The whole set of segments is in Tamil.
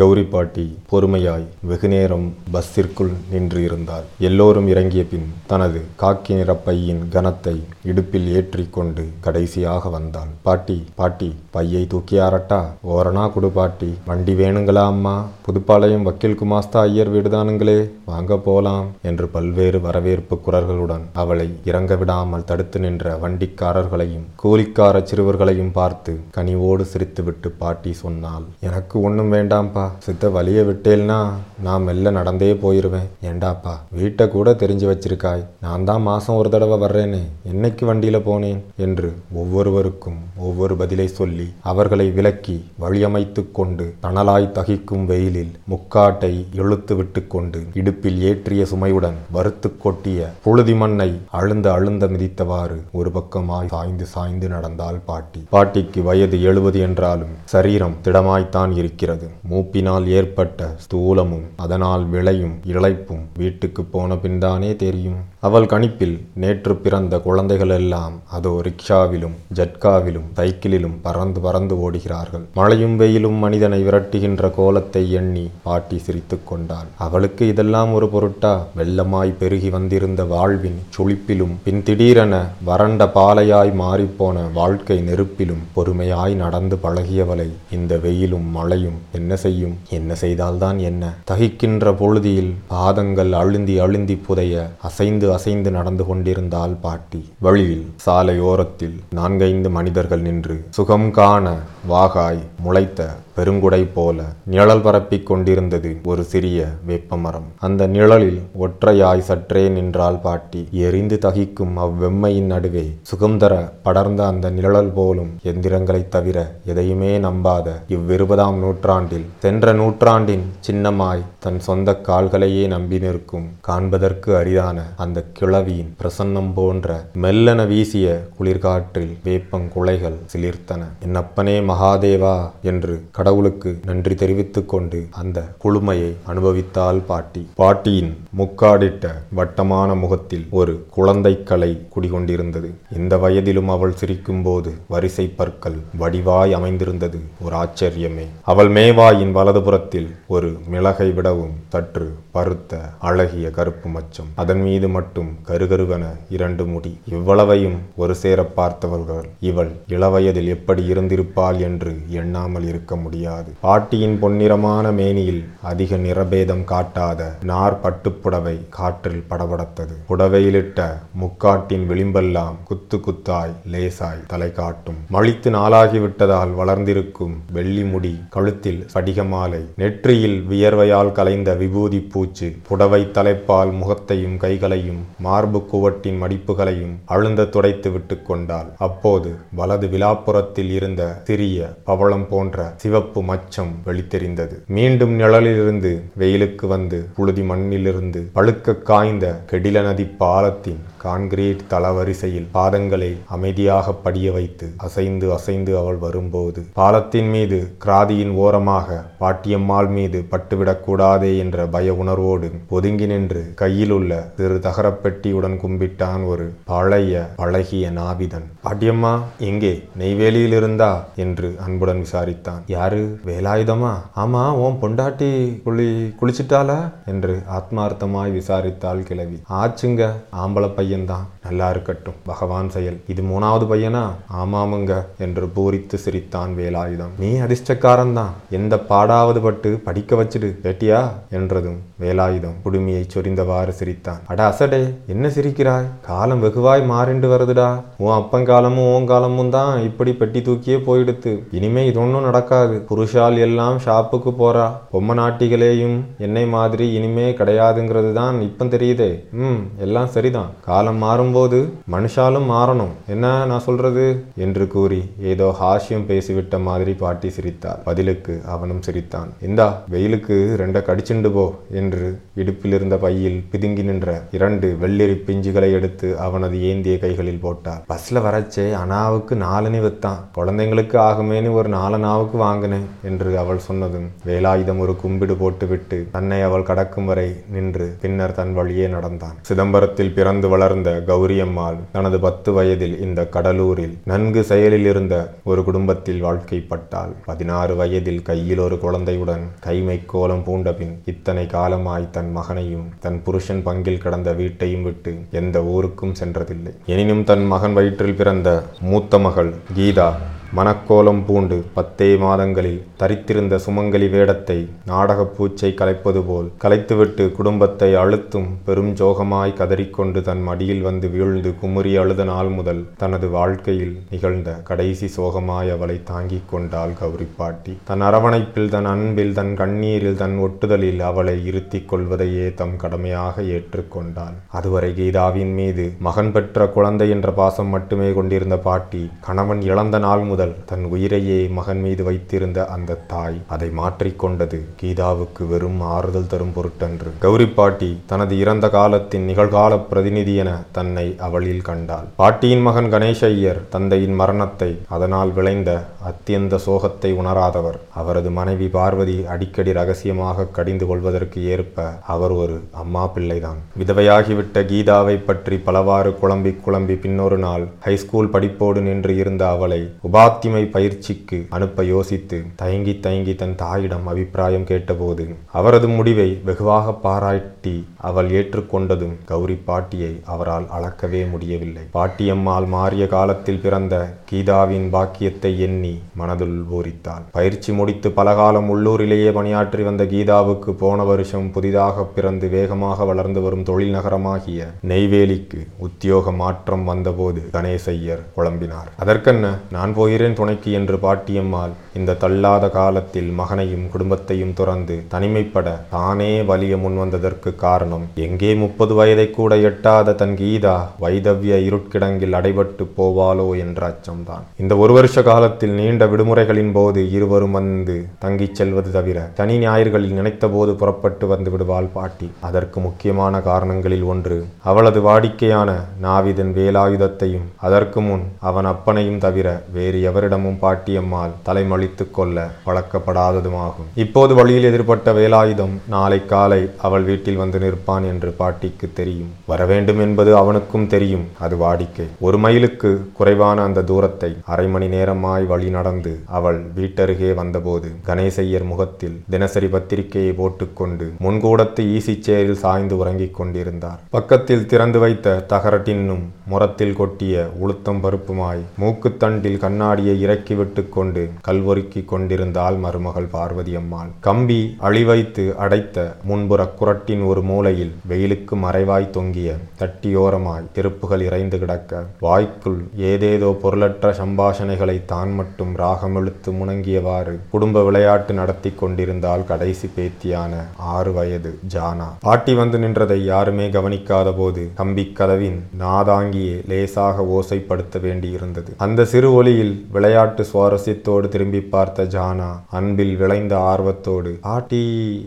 கௌரி பாட்டி பொறுமையாய் வெகுநேரம் பஸ்ஸிற்குள் நின்று இருந்தார் எல்லோரும் இறங்கிய பின் தனது காக்கி நிற பையின் கனத்தை இடுப்பில் ஏற்றிக்கொண்டு கடைசியாக வந்தாள். பாட்டி பாட்டி பையை தூக்கியாரட்டா ஓரணா குடு பாட்டி. வண்டி வேணுங்களா அம்மா? புதுப்பாளையம் வக்கீல் குமாஸ்தா ஐயர் வீடுதானுங்களே வாங்க போலாம் என்று பல்வேறு வரவேற்பு குரல்களுடன் அவளை இறங்க விடாமல் தடுத்து நின்ற வண்டிக்காரர்களையும் கூலிக்கார சிறுவர்களையும் பார்த்து கனிவோடு சிரித்துவிட்டு பாட்டி சொன்னாள். எனக்கு ஒன்றும் வேண்டாம்ப்பா. சித்த வழியை விட்டேல்னா நான் மெல்ல நடந்தே போயிருவேன். ஏண்டாப்பா வீட்டை கூட தெரிஞ்சு வச்சிருக்காய். நான் தான் மாசம் ஒரு தடவை வர்றேனே என்னைக்கு வண்டியில போனேன்? என்று ஒவ்வொருவருக்கும் ஒவ்வொரு பதிலை சொல்லி அவர்களை விலக்கி வழியமைத்து கொண்டு தணலாய் தகிக்கும் வெயிலில் முக்காட்டை இழுத்து விட்டு கொண்டு இடுப்பில் ஏற்றிய சுமையுடன் வறுத்து கொட்டிய புழுதி மண்ணை அழுந்த அழுந்த மிதித்தவாறு ஒரு பக்கமாய் சாய்ந்து சாய்ந்து நடந்தால் பாட்டி. பாட்டிக்கு வயது எழுபது என்றாலும் சரீரம் திடமாய்த்தான் இருக்கிறது. மூப்பினால் ஏற்பட்ட ஸ்தூலமும் அதனால் விளையும் இழைப்பும் வீட்டுக்கு போன பின்தானே தெரியும். அவள் கணிப்பில் நேற்று பிறந்த குழந்தைகளெல்லாம் அதோ ரிக்ஷாவிலும் ஜட்காவிலும் சைக்கிளிலும் பறந்து பறந்து ஓடுகிறார்கள். மழையும் வெயிலும் மனிதனை விரட்டுகின்ற கோலத்தை எண்ணி பாட்டி சிரித்து கொண்டாள். அவளுக்கு இதெல்லாம் ஒரு பொருட்டா? வெள்ளமாய் பெருகி வந்திருந்த வாழ்வின் சுழிப்பிலும் பின் திடீரென வறண்ட பாலையாய் மாறிப்போன வாழ்க்கை நெருப்பிலும் பொறுமையாய் நடந்து பழகியவளை இந்த வெயிலும் மழையும் என்ன செய்யும்? என்ன செய்தால்தான் என்ன? தகிக்கின்ற பொழுதியில் பாதங்கள் அழுந்தி அழுந்தி புதைய அசைந்து அசைந்து நடந்து கொண்டிருந்தாள் பாட்டி. வழியில் சாலையோரத்தில் நான்கைந்து மனிதர்கள் நின்று சுகம் காண வாகாய் முளைத்த பெருங்குடை போல நிழல் பரப்பிக் கொண்டிருந்தது ஒரு சிறிய வேப்பமரம். அந்த நிழலில் ஒற்றையாய் சற்றே நின்றாள் பாட்டி. எரிந்து தகிக்கும் அவ்வெம்மையின் நடுவே சுகந்தர படர்ந்த அந்த நிழல் போலும் எந்திரங்களைத் தவிர எதையுமே நம்பாத இவ்விருபதாம் நூற்றாண்டில் சென்ற நூற்றாண்டின் சின்னமாய் தன் சொந்த கால்களையே நம்பி நிற்கும் காண்பதற்கு அரிதான அந்த கிழவியின் பிரசன்னம் போன்ற மெல்லன வீசிய குளிர்காற்றில் வேப்பங்குலைகள் சிலிர்த்தன. என்னப்பனே மகாதேவா என்று கடவுளுக்கு நன்றி தெரிவித்துக் கொண்டு அந்த குளுமையை அனுபவித்தாள் பாட்டி. பாட்டியின் முக்காடிட்ட வட்டமான முகத்தில் ஒரு குழந்தை கலை குடிகொண்டிருந்தது. இந்த வயதிலும் அவள் சிரிக்கும்போது வரிசை பற்கள் வடிவாய் அமைந்திருந்தது. ஒரு ஆச்சரியமே. அவள் மேவாயின் வலதுபுறத்தில் ஒரு மிளகை விட அளவும் சற்று பருத்த அழகிய கருப்பு மச்சம். அதன் மீது மட்டும் கருகருவென இரண்டு முடி. இவ்வளவையும் ஒரு சேர பார்த்தவர்கள் இவள் இளவயதில் எப்படி இருந்திருப்பாள் என்று எண்ணாமல் இருக்க முடியாது. பாட்டியின் பொன்னிறமான மேனியில் அதிக நிறபேதம் காட்டாத நார் பட்டுப்புடவை காற்றில் படபடத்தது. புடவையிலிட்ட முக்காட்டின் விளிம்பெல்லாம் குத்து குத்தாய் லேசாய் தலை காட்டும். மழித்து நாளாகிவிட்டதால் வளர்ந்திருக்கும் வெள்ளி முடி கழுத்தில் படிகமாலை நெற்றியில் வியர்வையால் கலைந்த விபூதி பூச்சு புடவை தலைப்பால் முகத்தையும் கைகளையும் மார்பு குவட்டின் மடிப்புகளையும் அழுந்த துடைத்து விட்டு கொண்டாள். அப்போது வலது விழாப்புறத்தில் இருந்த சிறிய பவளம் போன்ற சிவப்பு மச்சம் வெளித்தெரிந்தது. மீண்டும் நிழலிலிருந்து வெயிலுக்கு வந்து புழுதி மண்ணிலிருந்து பழுக்க காய்ந்த கெடில நதி பாலத்தின் கான்கிரீட் தளவரிசையில் பாதங்களை அமைதியாக படிய வைத்து அசைந்து அசைந்து அவள் வரும்போது பாலத்தின் மீது கிராதியின் ஓரமாக பாட்டியம்மாள் மீது பட்டுவிடக்கூடாது என்ற பய உணர்வோடு ஒதுங்கி நின்று கையில் உள்ள சிறு தகரப்பெட்டியுடன் கும்பிட்டான் ஒரு பழைய பழகிய நாவிதன் பாட்டியம்மா எங்கே? நெய்வேலியில் இருந்தா என்று அன்புடன் விசாரித்தான். யாரு? வேலாயுதமா? ஆமா ஓம் பொண்டாட்டி குளி குளிச்சிட்டாளா? என்று ஆத்மார்த்தமாய் விசாரித்தாள் கிழவி. ஆச்சுங்க ஆம்பளை பையன்தான். நல்லா இருக்கட்டும். பகவான் செயல். இது மூணாவது பையனா? ஆமாமுங்க என்று பூரித்து சிரித்தான் வேலாயுதம். நீ அதிர்ஷ்டக்காரன் தான் எந்த பாடாவது பட்டு படிக்க வச்சிடு. கேட்டியா என்றதும் வேலாயுதம் குடுமியை சொரிந்தவாறு சிரித்தான். அட அசடே என்ன சிரிக்கிறாய்? காலம் வெகுவாய் மாறிண்டு வருதுடா. உன் அப்பங்காலமும் உன் காலமும் தான் இப்படி பெட்டி தூக்கியே போயிடுத்து. இனிமே இது ஒன்றும் நடக்காது. புருஷால் எல்லாம் ஷாப்புக்கு போறா. பொம்மை நாட்டிகளேயும் என்னை மாதிரி இனிமே கிடையாதுங்கிறது தான் இப்போ தெரியுதே. ம் எல்லாம் சரிதான். காலம் மாறும்போது மனுஷாலும் மாறணும். என்ன நான் சொல்றது? என்று கூறி ஏதோ ஹாஸ்யம் பேசிவிட்ட மாதிரி பாட்டி சிரித்தாள். பதிலுக்கு அவனும் சிரித்தான். இந்தா வெயிலுக்கு ரெண்ட கடிச்சுண்டு போ என்று இடுப்பிலிருந்த பையில் பிதுங்கி நின்ற இரண்டு வெள்ளரி பிஞ்சுகளை எடுத்து அவனது ஏந்திய கைகளில் போட்டார். பஸ்ல வரச்சே அனாவுக்கு நாலனி வித்தான். குழந்தைங்களுக்கு ஆகுமேனு ஒரு நாலனாவுக்கு வாங்கினேன் என்று அவள் சொன்னதும் வேலாயுதம் ஒரு கும்பிடு போட்டுவிட்டு தன்னை அவள் கடக்கும் வரை நின்று பின்னர் தன் வழியே நடந்தான். சிதம்பரத்தில் பிறந்து வளர்ந்த கௌரியம்மாள் தனது பத்து வயதில் இந்த கடலூரில் நன்கு செயலில் இருந்த ஒரு குடும்பத்தில் வாழ்க்கைப்பட்டாள். பதினாறு வயதில் கையில் ஒரு குழந்தையுடன் கைமை கோலம் பூண்ட பின் இத்தனை காலமாய் தன் மகனையும் தன் புருஷன் பங்கில் கடந்த வீட்டையும் விட்டு எந்த ஊருக்கும் சென்றதில்லை. எனினும் தன் மகன் வயிற்றில் பிறந்த மூத்த மகள் கீதா மனக்கோலம் பூண்டு பத்தே மாதங்களில் தரித்திருந்த சுமங்கலி வேடத்தை நாடகப் பூச்சை கலைப்பது போல் கலைத்துவிட்டு குடும்பத்தை அழுத்தும் பெரும் ஜோகமாய் கதறிக்கொண்டு தன் மடியில் வந்து வீழ்ந்து குமுறி அழுத நாள் முதல் தனது வாழ்க்கையில் நிகழ்ந்த கடைசி சோகமாய் அவளை தாங்கிக் கொண்டாள் கௌரி பாட்டி. தன் அரவணைப்பில் தன் அன்பில் தன் கண்ணீரில் தன் ஒட்டுதலில் அவளை இருத்திக் கொள்வதையே தம் கடமையாக ஏற்றுக்கொண்டாள் அதுவரை கீதாவின் மீது மகன் பெற்ற குழந்தை என்ற பாசம் மட்டுமே கொண்டிருந்த பாட்டி கணவன் இழந்த நாள் முதல் தன் உயிரையே மகன் மீது வைத்திருந்த அந்த தாய் அதை மாற்றிக்கொண்டது கீதாவுக்கு வெறும் ஆறுதல் தரும் பொருட்டன்று. கௌரி பாட்டி தனது இறந்த காலத்தின் நிகழ்கால பிரதிநிதி என தன்னை அவளில் கண்டாள். பாட்டியின் மகன் கணேஷ் ஐயர் தந்தையின் மரணத்தை அதனால் விளைந்த அத்தியந்த சோகத்தை உணராதவர். அவரது மனைவி பார்வதி அடிக்கடி ரகசியமாக கடிந்து கொள்வதற்கு ஏற்ப அவர் ஒரு அம்மா பிள்ளைதான். விதவையாகிவிட்ட கீதாவை பற்றி பலவாறு குழம்பி குழம்பி பின்னொரு நாள் ஹைஸ்கூல் படிப்போடு நின்று இருந்த அவளை உபா உபாத்திமை பயிற்சிக்கு அனுப்ப யோசித்து தயங்கி தயங்கி தன் தாயிடம் அபிப்பிராயம் கேட்டபோது அவரது முடிவை வெகுவாக பாராட்டி அவள் ஏற்றுக்கொண்டதும் கௌரி பாட்டியை அவரால் அளக்கவே முடியவில்லை. பாட்டியம்மாள் மாறிய காலத்தில் பிறந்த கீதாவின் பாக்கியத்தை எண்ணி மனதுள் பூரித்தாள். பயிற்சி முடித்து பலகாலம் உள்ளூரிலேயே பணியாற்றி வந்த கீதாவுக்கு போன வருஷம் புதிதாக பிறந்து வேகமாக வளர்ந்து வரும் தொழில் நகரமாகிய நெய்வேலிக்கு உத்தியோக மாற்றம் வந்தபோது கணேசையர் குழம்பினார். அதற்கென்ன நான் போகிறேன் துணைக்கு என்று பாட்டியம்மாள் இந்த தள்ளாத காலத்தில் மகனையும் குடும்பத்தையும் துறந்து தனிமைப்பட தானே வலிய முன்வந்ததற்கு காரணம். எங்கே முப்பது வயதை கூட எட்டாத தன் கீதா வைதவ்ய இருட்கிடங்கில் அடைபட்டு போவாளோ என்ற அச்சம்தான். இந்த ஒரு வருஷ காலத்தில் நீண்ட விடுமுறைகளின் போது இருவரும் வந்து தங்கிச் செல்வது தவிர சனி ஞாயிறுகளில் நினைத்த போது புறப்பட்டு வந்து விடுவாள் பாட்டி. அதற்கு முக்கியமான காரணங்களில் ஒன்று அவளது வாடிக்கையான நாவிதன் வேலாயுதத்தையும் அதற்கு முன் அவன் அப்பனையும் தவிர வேறு எவரிடமும் பாட்டியம்மாள் தலைமொழித்து கொள்ள பழக்கப்படாததுமாகும் இப்போது வழியில் எதிர்பட்ட வேலாயுதம் நாளை காலை அவள் வீட்டில் வந்து நிற்பான் என்று பாட்டிக்கு தெரியும். வரவேண்டும் என்பது அவனுக்கும் தெரியும் அது வாடிக்கை. ஒரு மைலுக்கு குறைவான அந்த தூரத்தை அரை மணி நேரமாய் வழி நடந்து அவள் வீட்டருகே வந்தபோது கணேசையர் முகத்தில் தினசரி பத்திரிகையை போட்டுக்கொண்டு முன்கூடத்து ஈசி சேரில் சாய்ந்து உறங்கிக் கொண்டிருந்தார். பக்கத்தில் திறந்து வைத்த தகரட்டின்னும் முரத்தில் கொட்டிய உளுத்தம் பருப்புமாய் மூக்குத்தண்டில் கண்ணாடியை இறக்கிவிட்டு கொண்டு கல்வொருக்கி கொண்டிருந்தாள் மருமகள் பார்வதி அம்மாள் கம்பி அழிவைத்து அடைத்த முன்புற குரட்டின் ஒரு மூலையில் வெயிலுக்கு மறைவாய் தொங்கிய தட்டியோரமாய் திருப்புகள் இறைந்து கிடக்க வாய்க்குள் ஏதேதோ பொருளற்ற சம்பாஷணைகளை தான் மட்டும் ராகமெழுத்து முணங்கியவாறு குடும்ப விளையாட்டு நடத்தி கொண்டிருந்தால் கடைசி பேத்தியான ஆறு வயது ஜானா. பாட்டி வந்து நின்றதை யாருமே கவனிக்காத போது கம்பி கதவின் நாதாங்கியே லேசாக ஓசைப்படுத்த வேண்டியிருந்தது. அந்த சிறு ஒளியில் விளையாட்டு சுவாரஸ்யத்தோடு திரும்பி பார்த்த ஜானா அன்பில் விளைந்த ஆர்வத்தோடு ஆட்டி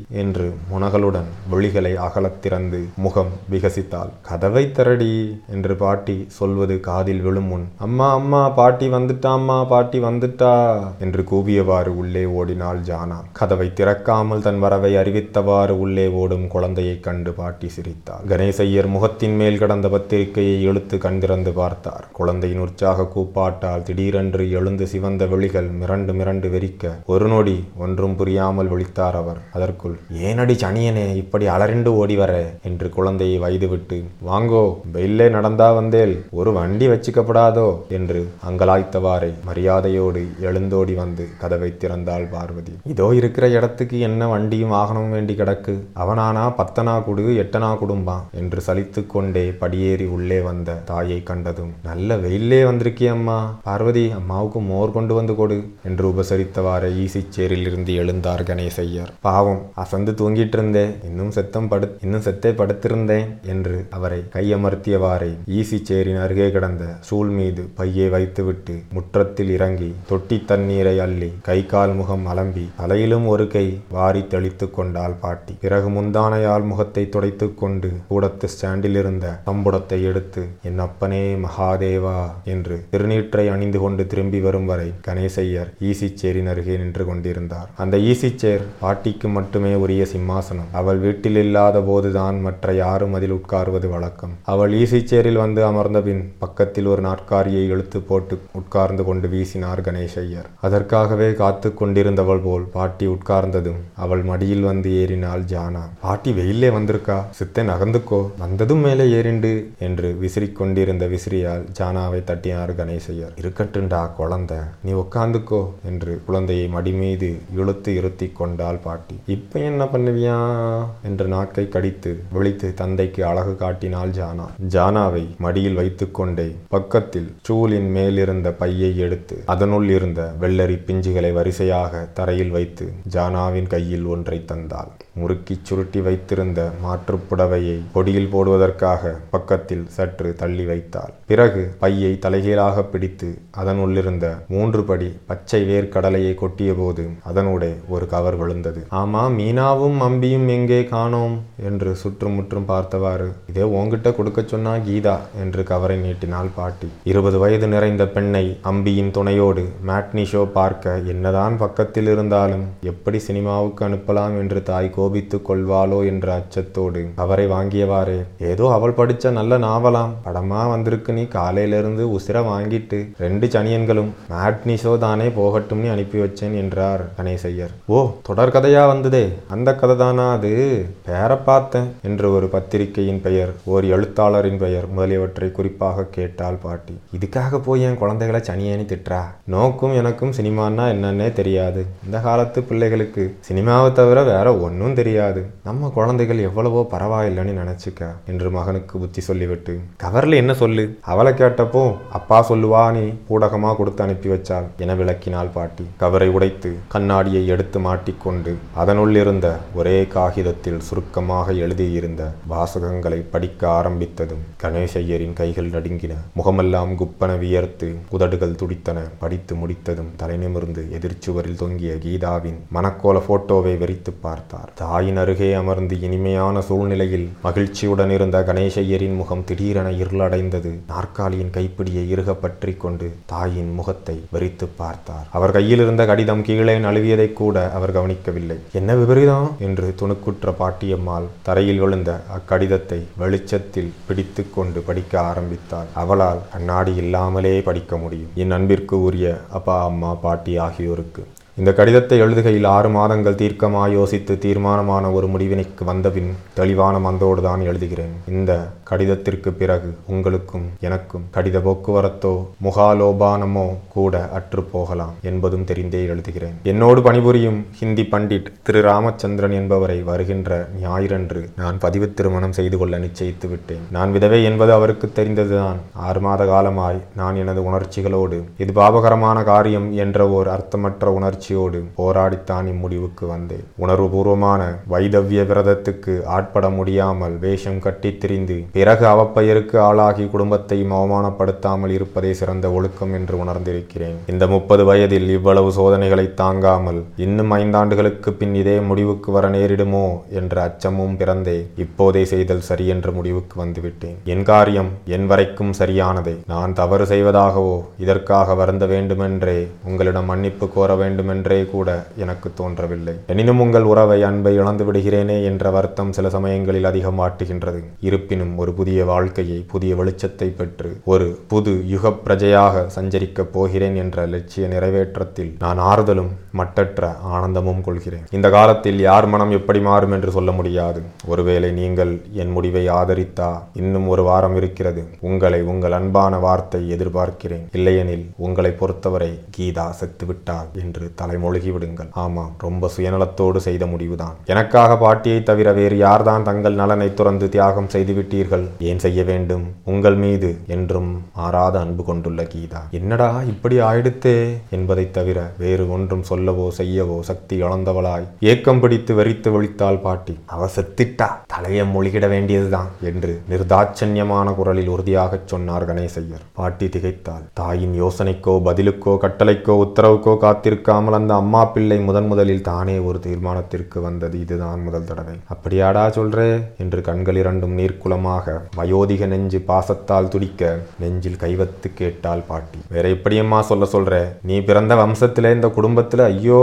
என்று முனகளுடன் விழிகளை அகலத் திறந்து முகம் விகசித்தாள். கதவை திரடி என்று பாட்டி சொல்வது காதில் விழும் முன் அம்மா அம்மா பாட்டி வந்துட்டாம்மா பாட்டி வந்துட்டா என்று கூவியவாறு உள்ளே ஓடினாள் ஜானா. கதவை திறக்காமல் தன் வரவை அறிவித்தவாறு உள்ளே ஓடும் குழந்தையைக் கண்டு பாட்டி சிரித்தாள். கணேசையர் முகத்தின் மேல் கடந்த பத்திரிகையை இழுத்து கண்திறந்து பார்த்தார். குழந்தையின் உற்சாக கூப்பாட்டால் திடீரென்று எழுந்து சிவந்த விழிகள் மிரண்டு மிரண்டு வெறிக்க ஒரு நொடி ஒன்றும் புரியாமல் விழித்தார் அவர். அதற்குள் ஏனடி சனியனே இப்படி அலறிண்டு ஓடி வர என்று குழந்தையை வைதுவிட்டு வாங்கோ வெயிலே நடந்தா வந்தேல் ஒரு வண்டி வச்சுக்கப்படாதோ? என்று அங்கலாய்த்தவாறே மரியாதையோடு எழுந்தோடி வந்து கதவை திறந்தாள் பார்வதி. இதோ இருக்கிற இடத்துக்கு என்ன வண்டியும் வாகனமும் வேண்டி கிடக்கு? அவனானா பத்தனா குடு எட்டனா குடும்பா? என்று சலித்து கொண்டே படியேறி உள்ளே வந்த தாயை கண்டதும் நல்ல வெயிலே வந்திருக்கே அம்மா மாவுக்கு மோர் கொண்டு வந்து கொடு என்று உபசரித்தவாறு ஈசி இருந்து எழுந்தார் கணேசையர் பாவம் அசந்து தூங்கிட்டு இருந்தேன் இன்னும் செத்தம் படு இன்னும் செத்தே படுத்திருந்தேன் என்று அவரை கையமர்த்தியவாறே ஈசிச்சேரின் சேரின் அருகே கிடந்த சூழ் மீது பையை வைத்துவிட்டு முற்றத்தில் இறங்கி தொட்டி தண்ணீரை அள்ளி கை கால் முகம் அலம்பி தலையிலும் ஒரு கை வாரி தெளித்து கொண்டாள் பாட்டி. பிறகு முந்தானையால் முகத்தை துடைத்து கொண்டு கூடத்து ஸ்டாண்டில் இருந்த தம்புடத்தை எடுத்து என் அப்பனே மகாதேவா என்று திருநீற்றை அணிந்து கொண்டு திரும்பி திரும்பி வரும் வரை கணேசையர் ஈசிச்சேரின் அருகே நின்று கொண்டிருந்தார். அந்த ஈசிச்சேர் சேர் பாட்டிக்கு மட்டுமே உரிய சிம்மாசனம். அவள் வீட்டில் இல்லாத போதுதான் மற்ற யாரும் அதில் உட்காருவது வழக்கம். அவள் ஈசிச்சேரில் வந்து அமர்ந்த பின் பக்கத்தில் ஒரு நாட்காரியை இழுத்து போட்டு உட்கார்ந்து கொண்டு வீசினார் கணேசையர். அதற்காகவே காத்து கொண்டிருந்தவள் போல் பாட்டி உட்கார்ந்ததும் அவள் மடியில் வந்து ஏறினாள் ஜானா. பாட்டி வெயிலே வந்திருக்கா? சித்தை நகர்ந்துக்கோ வந்ததும் மேலே ஏறிண்டு என்று விசிறிக் கொண்டிருந்த விசிறியால் ஜானாவை தட்டினார் கணேசையர். இருக்கட்டுண்டா குழந்தை நீ உட்காந்துக்கோ என்று குழந்தையை மடிமீது இழுத்து இருத்தி கொண்டாள் பாட்டி. இப்ப என்ன பண்ணுவியா? என்று நாக்கை கடித்து விழித்து தந்தைக்கு அழகு காட்டினாள் ஜானா. ஜானாவை மடியில் வைத்துக்கொண்டே பக்கத்தில் ஸ்டூலின் மேலிருந்த பையை எடுத்து அதனுள் இருந்த வெள்ளரி பிஞ்சுகளை வரிசையாக தரையில் வைத்து ஜானாவின் கையில் ஒன்றை தந்தாள். முறுக்கிச் சுருட்டி வைத்திருந்த மாற்றுப் புடவையை பொடியில் போடுவதற்காக பக்கத்தில் சற்று தள்ளி வைத்தாள். பிறகு பையை தலைகீழாக பிடித்து அதனுள்ளிருந்த மூன்று படி பச்சை வேர்க்கடலையை கொட்டியபோது அதனூடே ஒரு கவர் விழுந்தது. ஆமா மீனாவும் அம்பியும் எங்கே காணோம்? என்று சுற்றுமுற்றும் பார்த்தவாறு இதே உங்ககிட்ட கொடுக்க சொன்னா கீதா என்று கவரை நீட்டினாள் பாட்டி. இருபது வயது நிறைந்த பெண்ணை அம்பியின் துணையோடு மேட்னி ஷோ பார்க்க என்னதான் பக்கத்தில் இருந்தாலும் எப்படி சினிமாவுக்கு அனுப்பலாம்? என்று தாய் கோபித்துக் கொள்வாளோ என்ற அச்சத்தோடு அவரை வாங்கியவாறே. ஏதோ அவள் படிச்ச நல்ல நாவலாம். படமா வந்திருக்கு நீ காலையிலிருந்து உசிர வாங்கிட்டு. ரெண்டு சனியன்களும் மேட்னி ஷோ தானே போகட்டும்னு அனுப்பி வச்சேன் என்றார் கணேசையர். ஓ தொடர்கதையா வந்ததே. அந்த கதை தானா அது? பேர பார்த்தேன் என்று ஒரு பத்திரிகையின் பெயர் ஓர் எழுத்தாளரின் பெயர் முதலியவற்றை குறிப்பாக கேட்டாள் பாட்டி. இதுக்காக போய் என் குழந்தைகளை சனியேனி திட்டுறா? நோக்கும் எனக்கும் சினிமான்னா என்னன்னே தெரியாது. இந்த காலத்து பிள்ளைகளுக்கு சினிமாவை தவிர வேற ஒன்றும் தெரியாது. நம்ம குழந்தைகள் எவ்வளவோ பரவாயில்லைன்னு நினைச்சுக்க. என்று மகனுக்கு புத்தி சொல்லிவிட்டு கவர்ல என்ன சொல்லு? அவளை கேட்டப்போ அப்பா சொல்லுவா நீ பூடகமா கொடுத்து அனுப்பி வச்சாள் என விளக்கினாள் பாட்டி. கவரை உடைத்து கண்ணாடியை எடுத்து மாட்டிக்கொண்டு அதனுள் இருந்த ஒரே காகிதத்தில் சுருக்கமாக எழுதியிருந்த வாசகங்களை படிக்க ஆரம்பித்ததும் கணேசையரின் கைகள் நடுங்கின முகமெல்லாம் குப்பன வியர்த்து உதடுகள் துடித்தன படித்து முடித்ததும் தலை நிமிர்ந்து எதிர்ச்சுவரில் தொங்கிய கீதாவின் மனக்கோல போட்டோவை வெறித்து பார்த்தார். தாயின் அருகே அமர்ந்து இனிமையான சூழ்நிலையில் மகிழ்ச்சியுடன் இருந்த கணேசையரின் முகம் திடீரென இருளடைந்தது. நாற்காலியின் கைப்பிடியை இறுக பற்றி கொண்டு தாயின் முகத்தை வெறித்து பார்த்தார். அவர் கையில் இருந்த கடிதம் கீழே நழுவியதை கூட அவர் கவனிக்கவில்லை. என்ன விபரீதம்? என்று துணுக்குற்ற பாட்டியம்மாள் தரையில் விழுந்த அக்கடிதத்தை வெளிச்சத்தில் பிடித்து கொண்டு படிக்க ஆரம்பித்தார் அவளால் கண்ணாடி இல்லாமலே படிக்க முடியும். என் அன்பிற்கு உரிய அப்பா அம்மா பாட்டி ஆகியோருக்கு இந்த கடிதத்தை எழுதுகையில் ஆறு மாதங்கள் தீர்க்கமாய் யோசித்து தீர்மானமான ஒரு முடிவினைக்கு வந்தபின் தெளிவான மந்தோடு தான் எழுதுகிறேன். இந்த கடிதத்திற்கு பிறகு உங்களுக்கும் எனக்கும் கடித போக்குவரத்தோ முகாலோபானமோ கூட அற்று போகலாம் என்பதும் தெரிந்தே எழுதுகிறேன். என்னோடு பணிபுரியும் ஹிந்தி பண்டிட் திரு ராமச்சந்திரன் என்பவரை வருகின்ற ஞாயிறன்று நான் பதிவு திருமணம் செய்து கொள்ள நிச்சயித்து விட்டேன். நான் விதவை என்பது அவருக்கு தெரிந்ததுதான். ஆறு மாத காலமாய் நான் எனது உணர்ச்சிகளோடு இது பாபகரமான காரியம் என்ற ஓர் அர்த்தமற்ற உணர்ச்சியோடு போராடித்தான் இம்முடிவுக்கு வந்தேன். உணர்வுபூர்வமான வைதவிய விரதத்துக்கு ஆட்பட முடியாமல் வேஷம் கட்டித் திரிந்து பிறகு அவப்பெயருக்கு ஆளாகி குடும்பத்தையும் அவமானப்படுத்தாமல் இருப்பதே சிறந்த ஒழுக்கம் என்று உணர்ந்திருக்கிறேன். இந்த முப்பது வயதில் இவ்வளவு சோதனைகளை தாங்காமல் இன்னும் ஐந்தாண்டுகளுக்கு பின் இதே முடிவுக்கு வர நேரிடுமோ என்ற அச்சமும் பிறந்தே இப்போதே செய்தல் சரி என்ற முடிவுக்கு வந்துவிட்டேன். என் காரியம் என் வரைக்கும் சரியானதே. நான் தவறு செய்வதாகவோ இதற்காக வருந்த வேண்டுமென்றே உங்களிடம் மன்னிப்பு கோர வேண்டுமென்றே கூட எனக்கு தோன்றவில்லை. எனினும் உங்கள் உறவை அன்பை இழந்து விடுகிறேனே என்ற வருத்தம் சில சமயங்களில் அதிகம் வாட்டுகின்றது இருப்பினும் ஒரு புதிய வாழ்க்கையை புதிய வெளிச்சத்தை பெற்று ஒரு புது யுக பிரஜையாக சஞ்சரிக்கப் போகிறேன் என்ற லட்சிய நிறைவேற்றத்தில் நான் ஆறுதலும் மட்டற்ற ஆனந்தமும் கொள்கிறேன். இந்த காலத்தில் யார் மனம் எப்படி மாறும் என்று சொல்ல முடியாது. ஒருவேளை நீங்கள் என் முடிவை ஆதரித்தா இன்னும் ஒரு வாரம் இருக்கிறது. உங்களை உங்கள் அன்பான வார்த்தை எதிர்பார்க்கிறேன். இல்லையெனில் உங்களை பொறுத்தவரை கீதா செத்துவிட்டாள் என்று தலைமொழுகி விடுங்கள். ஆமாம் ரொம்ப சுயநலத்தோடு செய்த முடிவுதான். எனக்காக பாட்டியை தவிர வேறு யார்தான் தங்கள் நலனை துறந்து தியாகம் செய்துவிட்டீர்கள் ஏன் செய்ய வேண்டும்? உங்கள் மீது என்றும் ஆறாத அன்பு கொண்டுள்ள கீதா. என்னடா இப்படி ஆயிடுத்தே? என்பதைத் தவிர வேறு ஒன்றும் சொல்லவோ செய்யவோ சக்தி இழந்தவளாய் ஏக்கம் பிடித்து வெறித்து விழித்தாள் பாட்டி. அவ செத்திட்டா? தலையை மொழிகிட வேண்டியதுதான் என்று நிர்தாட்சண்யமான குரலில் உறுதியாகச் சொன்னார் கணேசையர். பாட்டி திகைத்தாள். தாயின் யோசனைக்கோ பதிலுக்கோ கட்டளைக்கோ உத்தரவுக்கோ காத்திருக்காமல் அந்த அம்மா பிள்ளை முதன் முதலில் தானே ஒரு தீர்மானத்திற்கு வந்தது. இதுதான் முதல் தடவை. அப்படியாடா சொல்றே? என்று கண்கள் இரண்டும் நீர்க்குளமாக வயோதிக நெஞ்சு பாசத்தால் துடிக்க நெஞ்சில் கைவத்து கேட்டால் பாட்டி. வேற எப்படியம்மா சொல்ல சொல்ற? நீ பிறந்த வம்சத்திலே இந்த குடும்பத்துல ஐயோ!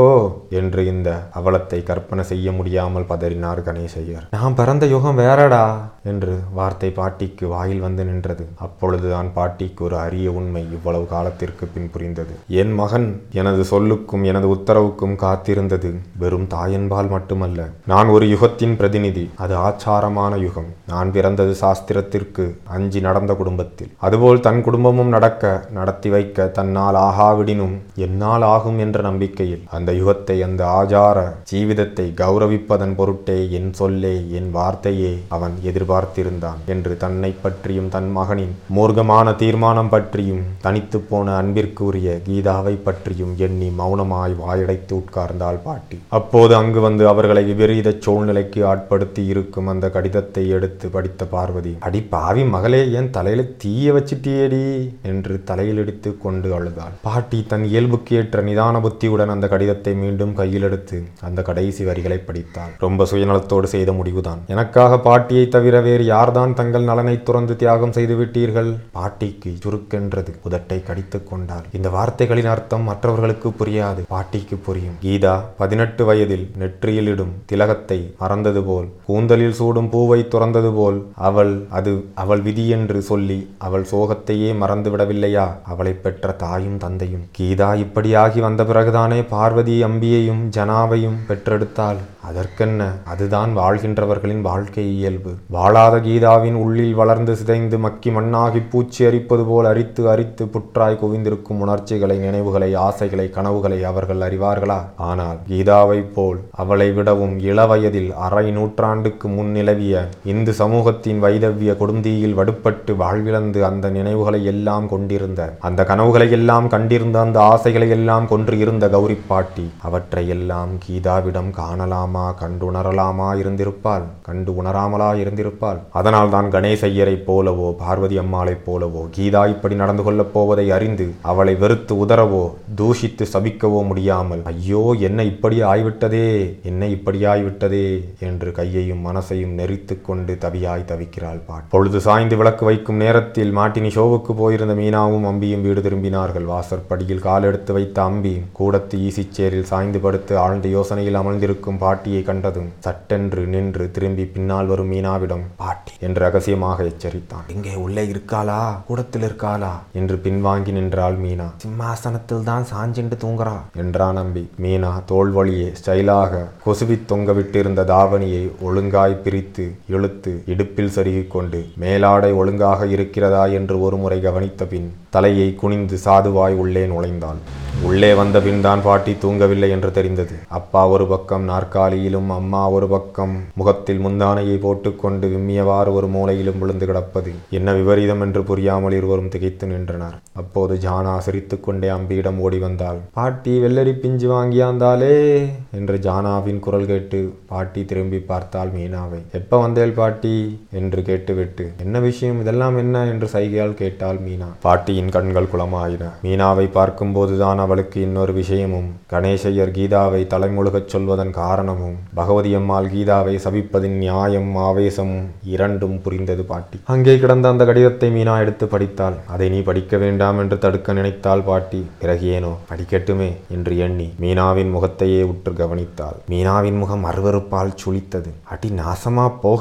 என்று இந்த அவலத்தை கற்பனை செய்ய முடியாமல் பதறினார் கணேசையர். நான் பிறந்த யுகம் வேறடா! என்று வார்த்தை பாட்டிக்கு வாயில் வந்து நின்றது. அப்பொழுதுதான் பாட்டிக்கு ஒரு அரிய உண்மை இவ்வளவு காலத்திற்கு பின் புரிந்தது. என் மகன் எனது சொல்லுக்கும் எனது உத்தரவுக்கும் காத்திருந்தது வெறும் தாயன்பால் மட்டுமல்ல. நான் ஒரு யுகத்தின் பிரதிநிதி. அது ஆச்சாரமான யுகம். நான் பிறந்தது சாஸ்திரத்திற்கு அஞ்சி நடந்த குடும்பத்தில். அதுபோல் தன் குடும்பமும் நடக்க நடத்தி வைக்க தன்னால் ஆகாவிடினும் என்னால் ஆகும் என்ற நம்பிக்கையில் அந்த யுகத்தை அந்த ஆச்சார ஜீவிதத்தை கௌரவிப்பதன் பொருட்டே என் சொல்லே என் வார்த்தையே அவன் எதிர்பார்த்திருந்தான் என்று தன்னை பற்றியும் தன் மகனின் மூர்க்கமான தீர்மானம் பற்றியும் தனித்து போன அன்பிற்குரிய கீதாவை பற்றியும் எண்ணி மௌனமாய் வாயடைத்து உட்கார்ந்தாள் பாட்டி. அப்போது அங்கு வந்து அவர்களை விபரீத சூழ்நிலைக்கு ஆட்படுத்தி இருக்கும் அந்த கடிதத்தை எடுத்து படித்த பார்வதி அடி பாவி மகளே என் தலையில தீய வச்சிட்டியேடி என்று தலையில் இடித்து கொண்டு அழுதாள். பாட்டி தன் இயல்புக்கு ஏற்ற நிதான புத்தியுடன் அந்த கடிதத்தை மீண்டும் கையில் எடுத்து அந்த கடைசி வரிகளை படித்தாள். ரொம்ப சுயநலத்தோடு செய்த முடிவுதான். எனக்காக பாட்டியை தவிர வேறு யார்தான் தங்கள் நலனை துறந்து தியாகம் செய்து விட்டீர்கள்? பாட்டிக்கு சுருக்கென்றது. உதட்டை கடித்துக் கொண்டாள். இந்த வார்த்தைகளின் அர்த்தம் மற்றவர்களுக்கு புரியாது. பாட்டிக்கு புரியும். கீதா பதினெட்டு வயதில் நெற்றியில் இடும் திலகத்தை மறந்தது போல் கூந்தலில் சூடும் பூவை துறந்தது போல் அவள் அது அவள் விதி என்று சொல்லி அவள் சோகத்தையே மறந்து விடவில்லையா அவளை பெற்ற தாயும் தந்தையும். கீதா இப்படியாகி வந்த பிறகுதானே பார்வதி அம்பியையும் ஜனாவையும் பெற்றெடுத்தாள். அதற்கென்ன? அதுதான் வாழ்கின்றவர்களின் வாழ்க்கை இயல்பு. வாழாத கீதாவின் உள்ளில் வளர்ந்து சிதைந்து மக்கி மண்ணாகி பூச்சி அரிப்பது போல் அரித்து அரித்து புற்றாய் குவிந்திருக்கும் உணர்ச்சிகளை நினைவுகளை ஆசைகளை கனவுகளை அவர்கள் அறிவார்களா? ஆனால் கீதாவைப் போல் அவளை விடவும் இளவயதில் அரை நூற்றாண்டுக்கு முன் நிலவிய இந்து சமூகத்தின் வைதவிய கொடுந்தீயில் வடுப்பட்டு வாழ்விழந்து அந்த நினைவுகளை எல்லாம் கொண்டிருந்த அந்த கனவுகளை எல்லாம் கண்டிருந்த அந்த ஆசைகளை எல்லாம் கொன்று இருந்த கௌரி பாட்டி அவற்றை எல்லாம் கீதாவிடம் காணலாமா கண்டுணரலாமா இருந்திருப்பாள் கண்டு உணராமலா இருந்திருப்பாள். அதனால் தான் கணேசையரை போலவோ பார்வதி அம்மாளைப் போலவோ கீதா இப்படி நடந்து கொள்ளப் போவதை அறிந்து அவளை வெறுத்து உதறவோ தூஷித்து சபிக்கவோ முடியாமல் ஐயோ என்ன இப்படி ஆய்விட்டதே என்ன இப்படி ஆய்விட்டதே என்று கையையும் மனசையும் நெறித்து கொண்டு தவியாய் தவிக்கிறாள் பாட் பொழுது சாய்ந்து விளக்கு வைக்கும் நேரத்தில் மாட்டினி ஷோவுக்கு போயிருந்த மீனாவும் அம்பியும் வீடு திரும்பினார்கள். வாசற்படியில் காலெடுத்து வைத்த அம்பி கூடத்து ஈசிச்சேரில் சாய்ந்து படுத்து ஆழ்ந்த யோசனையில் அமர்ந்திருக்கும் பாட்டியை கண்டதும் சட்டென்று நின்று திரும்பி பின்னால் வரும் மீனாவிடம் பாட்டி என்று ரகசியமாக எச்சரித்தான். இங்கே உள்ளே இருக்காளா? கூடத்தில் இருக்காளா? என்று பின்வாங்கி நின்றாள் மீனா. சிம்மாசனத்தில் தான் சாஞ்சிண்டு தூங்குறா. என்றான் நம்பி மீனா தோல் வழியே ஸ்டைலாக கொசுவி தொங்க விட்டிருந்த தாவணியை ஒழுங்காய் பிரித்து இழுத்து இடுப்பில் செருகிக் கொண்டு மேலாடை ஒழுங்காக இருக்கிறதா? என்று ஒருமுறை கவனித்த பின் தலையை குனிந்து சாதுவாய் உள்ளே நுழைந்தாள் உள்ளே வந்த பின்தான் பாட்டி தூங்கவில்லை என்று தெரிந்தது. அப்பா ஒரு பக்கம் நாற்காலியிலும் அம்மா ஒரு பக்கம் முகத்தில் முந்தானையை போட்டுக்கொண்டு விம்மியவாறு ஒரு மூலையிலும் விழுந்து கிடப்பது என்ன விபரீதம் என்று புரியாமல் இருவரும் திகைத்து நின்றனர். அப்போது ஜானா சிரித்துக்கொண்டே அம்பியிடம் ஓடி வந்தாள். பாட்டி வெள்ளரி பிஞ்சு வாங்கியாந்தாலே? என்று ஜானாவின் குரல் கேட்டு பாட்டி திரும்பி பார்த்தாள் மீனாவை. எப்ப வந்தேள் பாட்டி? என்று கேட்டுவிட்டு என்ன விஷயம்? இதெல்லாம் என்ன? என்று சைகையால் கேட்டாள் மீனா. பாட்டியின் கண்கள் குளமாயின. மீனாவை பார்க்கும்போதுதான் அவளுக்கு இன்னொரு விஷயமும் கணேசையர் கீதாவை தலைமுழுகச் சொல்வதன் காரணமும் பகவதி அம்மாள் கீதாவை சபிப்பதின் நியாயம் ஆவேசம் இரண்டும் புரிந்தது பாட்டி. அங்கே கிடந்த அந்த கடிதத்தை மீனா எடுத்து படித்தாள். அதை நீ படிக்க வேண்டாம் என்று தடுக்க நினைத்தாள் பாட்டி. பிறகு ஏனோ? படிக்கட்டுமே என்று எண்ணி மீனாவின் முகத்தையே உற்று கவனித்தாள். மீனாவின் முகம் அருவருப்பால் சுளித்தது அடி நாசமா போக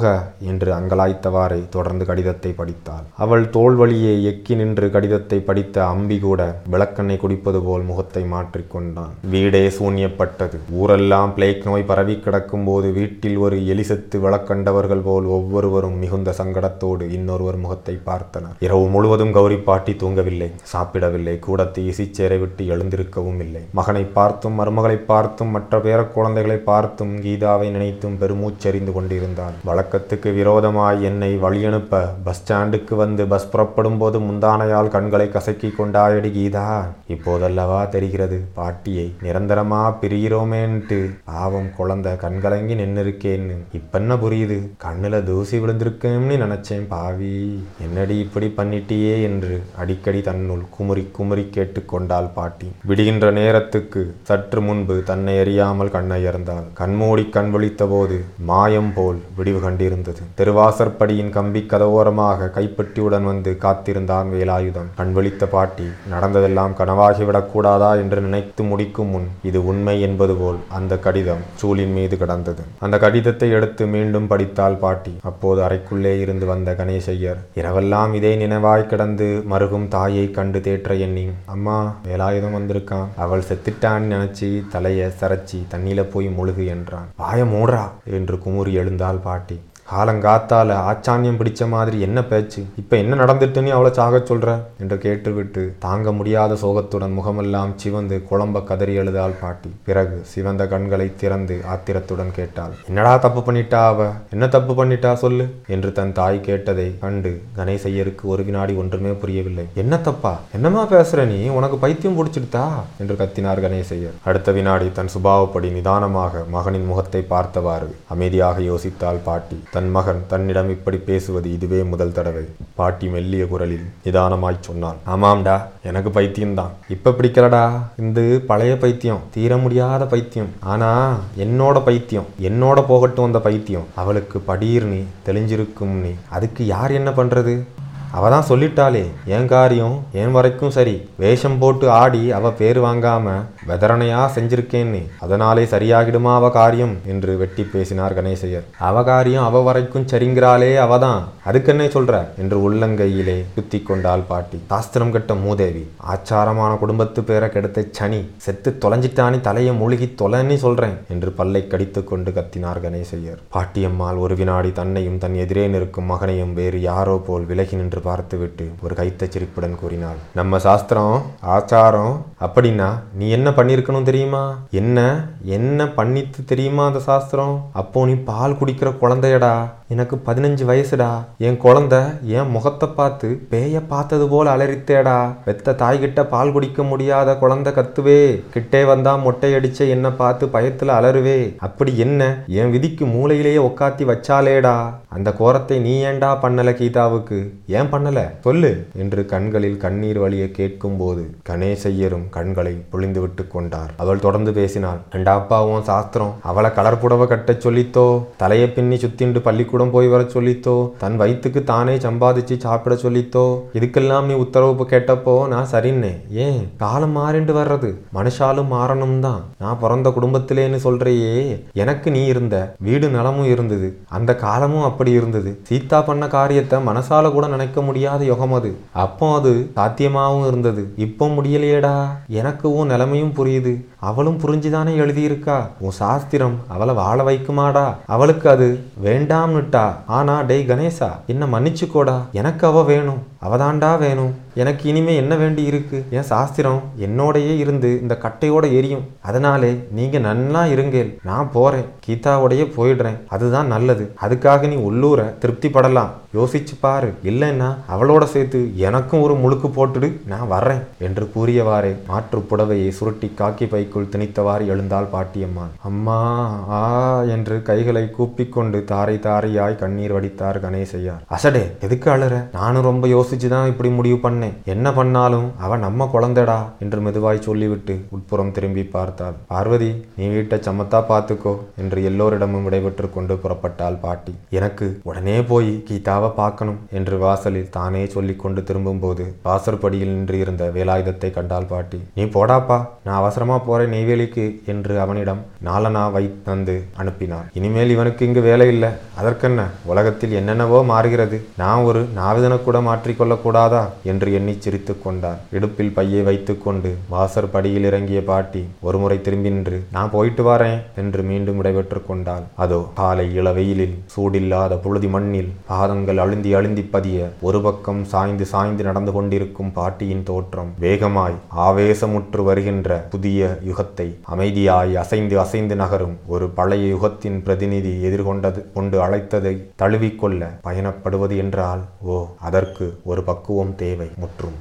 என்று அங்கலாய்த்தவாறே தொடர்ந்து கடிதத்தை படித்தாள். அவள் தோள் வழியே எக்கி நின்று கடிதத்தை படித்த அம்பி கூட விளக்கெண்ணெய் குடிப்பது போல் முகத்தை மாற்றிக்கொண்டான். வீடே சூன்யப்பட்டது. ஊரெல்லாம் பிளேக் நோய் பரவி கிடக்கும் போது வீட்டில் ஒரு எலிசத்து விளக்கண்டவர்கள் போல் ஒவ்வொருவரும் மிகுந்த சங்கடத்தோடு இன்னொருவர் முகத்தை பார்த்தனர். இரவு முழுவதும் கௌரி பாட்டி தூங்கவில்லை. சாப்பிடவில்லை. கூடத்து இசிச்சேரை விட்டு எழுந்திருக்கவும் இல்லை. மகனை பார்த்தும் மருமகளை பார்த்தும் மற்ற பேர குழந்தைகளை பார்த்தும் கீதாவை நினைத்தும் பெருமூச்சறிந்து கொண்டிருந்தான். வழக்கத்துக்கு விரோதமாய் என்னை வழியனுப்ப பஸ் ஸ்டாண்டுக்கு வந்து பஸ் புறப்படும் போது முந்தானையால் கண்களை கசக்கி கொண்டாயடி கீதா. இப்போதல்லவா தெரிகிறது? பாட்டியை நிரந்தரமா பிரியிறோமேன்ட்டு பாவம் குழந்தை கண்கலங்கி நின்னுருக்கேன்னு. இப்ப என்ன புரியுது? கண்ணுல தூசி விழுந்திருக்கேன்னு நினைச்சேன் பாவி. என்னடி இப்படி பண்ணிட்டியே என்று அடிக்கடி தன்னுள் குமுறி குமுறி கேட்டுக்கொண்டாள் பாட்டி. விடுகின்ற நேரத்துக்கு சற்று முன்பு தன்னை அறியாமல் கண்ணயர்ந்தாள் கண்மூடி கண் விழித்த போது மாயம் போல் விடிவு கண்டிருந்தது. திருவாசற்படியின் கம்பி கதவோரமாக கைப்பட்டியுடன் வந்து காத்திருந்தான் வேலாயுதம். கண் விழித்த பாட்டி நடந்ததெல்லாம் கனவாகிவிடக்கூடாது கூடாதா என்று நினைத்து முடிக்கும் முன் இது உண்மை என்பது போல் அந்த கடிதம் சூலின் மீது கிடந்தது. அந்த கடிதத்தை எடுத்து மீண்டும் படித்தால் பாட்டி. அப்போது அறைக்குள்ளே இருந்து வந்த கணேசையர் இரவெல்லாம் இதே நினைவாய் கிடந்து மருகும் தாயை கண்டு தேற்ற எண்ணி அம்மா வேலாயுதம் வந்திருக்கான் அவள் செத்துட்டான்னு நினைச்சு தலையை சரைச்சி தண்ணியில போய் முழுகு என்றான். வாய மூடுறா என்று குமுறி எழுந்தாள் பாட்டி. காலங்காத்தால ஆச்சான்யம் பிடிச்ச மாதிரி என்ன பேச்சு? இப்ப என்ன நடந்துட்டுன்னு அவ்வளோ சாக சொல்ற? என்று கேட்டுவிட்டு தாங்க முடியாத சோகத்துடன் முகமெல்லாம் சிவந்து குழம்ப கதறி எழுதாள் பாட்டி. பிறகு சிவந்த கண்களை திறந்து ஆத்திரத்துடன் கேட்டாள். என்னடா தப்பு பண்ணிட்டா அவ? என்ன தப்பு பண்ணிட்டா சொல்லு? என்று தன் தாய் கேட்டதை கண்டு கணேசையருக்கு ஒரு வினாடி ஒன்றுமே புரியவில்லை. என்ன தப்பா? என்னமா பேசுற நீ? உனக்கு பைத்தியம் பிடிச்சிடுதா? என்று கத்தினார் கணேசையர். அடுத்த வினாடி தன் சுபாவப்படி நிதானமாக மகனின் முகத்தை பார்த்தவாறு அமைதியாக யோசித்தாள் பாட்டி. தன் மகன் தன்னிடம் இப்படி பேசுவது இதுவே முதல் தடவை. பாட்டி மெல்லிய குரலில் நிதானமாய் சொன்னாள். ஆமாம்டா எனக்கு பைத்தியம்தான். இப்ப பிடிக்கலடா இந்த பழைய பைத்தியம் தீர முடியாத பைத்தியம். ஆனா என்னோட பைத்தியம் என்னோட போகட்டும் அந்த பைத்தியம். அவளுக்கு படீர் நீ தெளிஞ்சிருக்கும் நீ அதுக்கு யார் என்ன பண்றது? அவ தான் சொல்லிட்டாளே என் காரியம்? என் வரைக்கும் சரி? வேஷம் போட்டு ஆடி அவ பேர் வாங்காம வெதரணையா செஞ்சிருக்கேன்னு. அதனாலே சரியாகிடுமா அவ காரியம்? என்று வெட்டி பேசினார் கணேசையர். அவ காரியம் அவ வரைக்கும் சரிங்கிறாளே அவதான். அதுக்கென்னே சொல்ற? என்று உள்ளங்கையிலே குத்தி கொண்டாள் பாட்டி. சாஸ்திரம் கட்ட மூதேவி. ஆச்சாரமான குடும்பத்து பேரை கெடுத்த சனி செத்து தொலைஞ்சிட்டானி தலையை மூழ்கி தொலைன்னு சொல்றேன் என்று பல்லை கடித்து கொண்டு கத்தினார் கணேசையர். பாட்டியம்மாள் ஒரு வினாடி தன்னையும் தன் எதிரே நிற்கும் மகனையும் வேறு யாரோ போல் விலகி நின்று பார்த்துவிட்டு ஒரு கைத்தச்சிரிப்புடன் கூறினாள். நம்ம சாஸ்திரம் ஆச்சாரம் அப்படின்னா நீ என்ன பண்ணியிருக்கணும் தெரியுமா? என்ன என்ன பண்ணித்து தெரியுமா அந்த சாஸ்திரம்? அப்போ நீ பால் குடிக்கிற குழந்தையடா. எனக்கு பதினஞ்சு வயசுடா. என் குழந்த என் முகத்தை பார்த்து பேய பார்த்தது போல அலறித்தேடா. வெத்த தாய்கிட்ட பால் குடிக்க முடியாத குழந்தை கத்துவே. கிட்டே வந்தா மொட்டை அடிச்ச என்ன பார்த்து பயத்துல அலறுவே. அப்படி என்ன? என் விதிக்கு மூளையிலேயே உக்காத்தி வச்சாலேடா அந்த கோரத்தை நீ ஏன்டா பண்ணல கீதாவுக்கு? ஏன் பண்ணல? சொல்லு. என்று கண்களில் கண்ணீர் வழிய கேட்கும் போது கணேசையரும் கண்களை புழிந்து விட்டு கொண்டார். அவள் தொடர்ந்து பேசினாள். ரெண்டாப்பா சாஸ்திரம். அவளை கலர் புடவை கட்டச் சொல்லித்தோ? தலையை பின்னி சுத்திண்டு கூட போய் வர சொல்லித்தோ தன் வயிற்றுக்கு தானே சம்பாதிச்சு சாப்பிட சொல்லித்தோ இதுக்கெல்லாம் நீ உத்தரவு கேட்டப்போ நான் சரின்னே. ஏன்? காலம் மாறிண்டு வர்றது. மனுஷாலும் மாறணும் தான். நான் பிறந்த குடும்பத்திலேன்னு சொல்றியே. எனக்கு நீ இருந்த வீடு நலமும் இருந்தது. அந்த காலமும் அப்படி இருந்தது. சீதா பண்ண காரியத்தை மனசால கூட நினைக்க முடியாத யுகம் அது. அப்போ அது சாத்தியமாகவும் இருந்தது. இப்போ முடியலையேடா. எனக்கு உன் நிலைமையும் புரியுது. அவளும் புரிஞ்சுதானே எழுதியிருக்கா? உன் சாஸ்திரம் அவளை வாழ வைக்குமாடா? அவளுக்கு அது வேண்டாம்னுட்டா? ஆனா டேய் கணேசா என்ன மன்னிச்சுக்கோடா. எனக்கு அவ வேணும். அவதாண்டா வேணும். எனக்கு இனிமே என்ன வேண்டி இருக்கு? என் சாஸ்திரம் என்னோடையே இருந்து இந்த கட்டையோட எரியும். அதனாலே நீங்க நன்னா இருங்கேல். நான் போறேன். கீதாவோடையே போயிடுறேன். அதுதான் நல்லது. அதுக்காக நீ உள்ளூர திருப்திப்படலாம். யோசிச்சு பாரு. இல்லைன்னா அவளோட சேர்த்து எனக்கும் ஒரு முழுக்கு போட்டுடு. நான் வர்றேன். என்று கூறியவாறே மாற்று புடவையை சுருட்டி காக்கி பைக்குள் திணித்தவாறு எழுந்தாள் பாட்டியம்மாள். அம்மா ஆ என்று கைகளை கூப்பிக்கொண்டு தாரை தாரையாய் கண்ணீர் வடித்தார் கணேசையார் அசடே எதுக்கு அழுற? நானும் ரொம்ப யோசிச்சுதான் இப்படி முடிவு பண்ணேன். என்ன பண்ணாலும் அவன் நம்ம குழந்தைடா என்று மெதுவாய் சொல்லிவிட்டு உட்புறம் திரும்பி பார்த்தாள். பார்வதி நீ வீட்டை சமத்தா பார்த்துக்கோ என்று எல்லோரிடமும் விடைபெற்று கொண்டு புறப்பட்டாள் பாட்டி. எனக்கு உடனே போய் கீதாவை பார்க்கணும் என்று வாசலில் தானே சொல்லிக்கொண்டு திரும்பும்போது வாசற்படியில் நின்று இருந்த வேலாயுதத்தை கண்டாள் பாட்டி. நீ போடாப்பா நான் அவசரமா போறேன் நெய்வேலிக்கு என்று அவனிடம் நாலனா வை தந்து அனுப்பினார் இனிமேல் இவனுக்கு இங்கு வேலை இல்லை. அதற்கென்ன? உலகத்தில் என்னென்னவோ மாறுகிறது. நான் ஒரு நாவிதனை கூட மாற்றிக்கொள்ளக் கூடாதா என்று எண்ணி சிரித்து கொண்டார் இடுப்பில் பையை வைத்துக்கொண்டு வாசற் படியில் இறங்கிய பாட்டி ஒருமுறை திரும்பி நின்று நான் போயிட்டு வரேன் என்று மீண்டும் விடைபெற்று கொண்டாள். அதோ காலை இளவெயிலில் சூடில்லாத புழுதி மண்ணில் பாதங்கள் அழுந்தி அழுந்தி பதிய ஒரு பக்கம் சாய்ந்து சாய்ந்து நடந்து கொண்டிருக்கும் பாட்டியின் தோற்றம் வேகமாய் ஆவேசமுற்று வருகின்ற புதிய யுகத்தை அமைதியாய் அசைந்து அசைந்து நகரும் ஒரு பழைய யுகத்தின் பிரதிநிதி எதிர்கொண்டது கொண்டு அழைத்ததை தழுவிக்கொள்ள பயணப்படுவது என்றால் ஓ அதற்கு ஒரு பக்குவம் தேவை முற்றும்.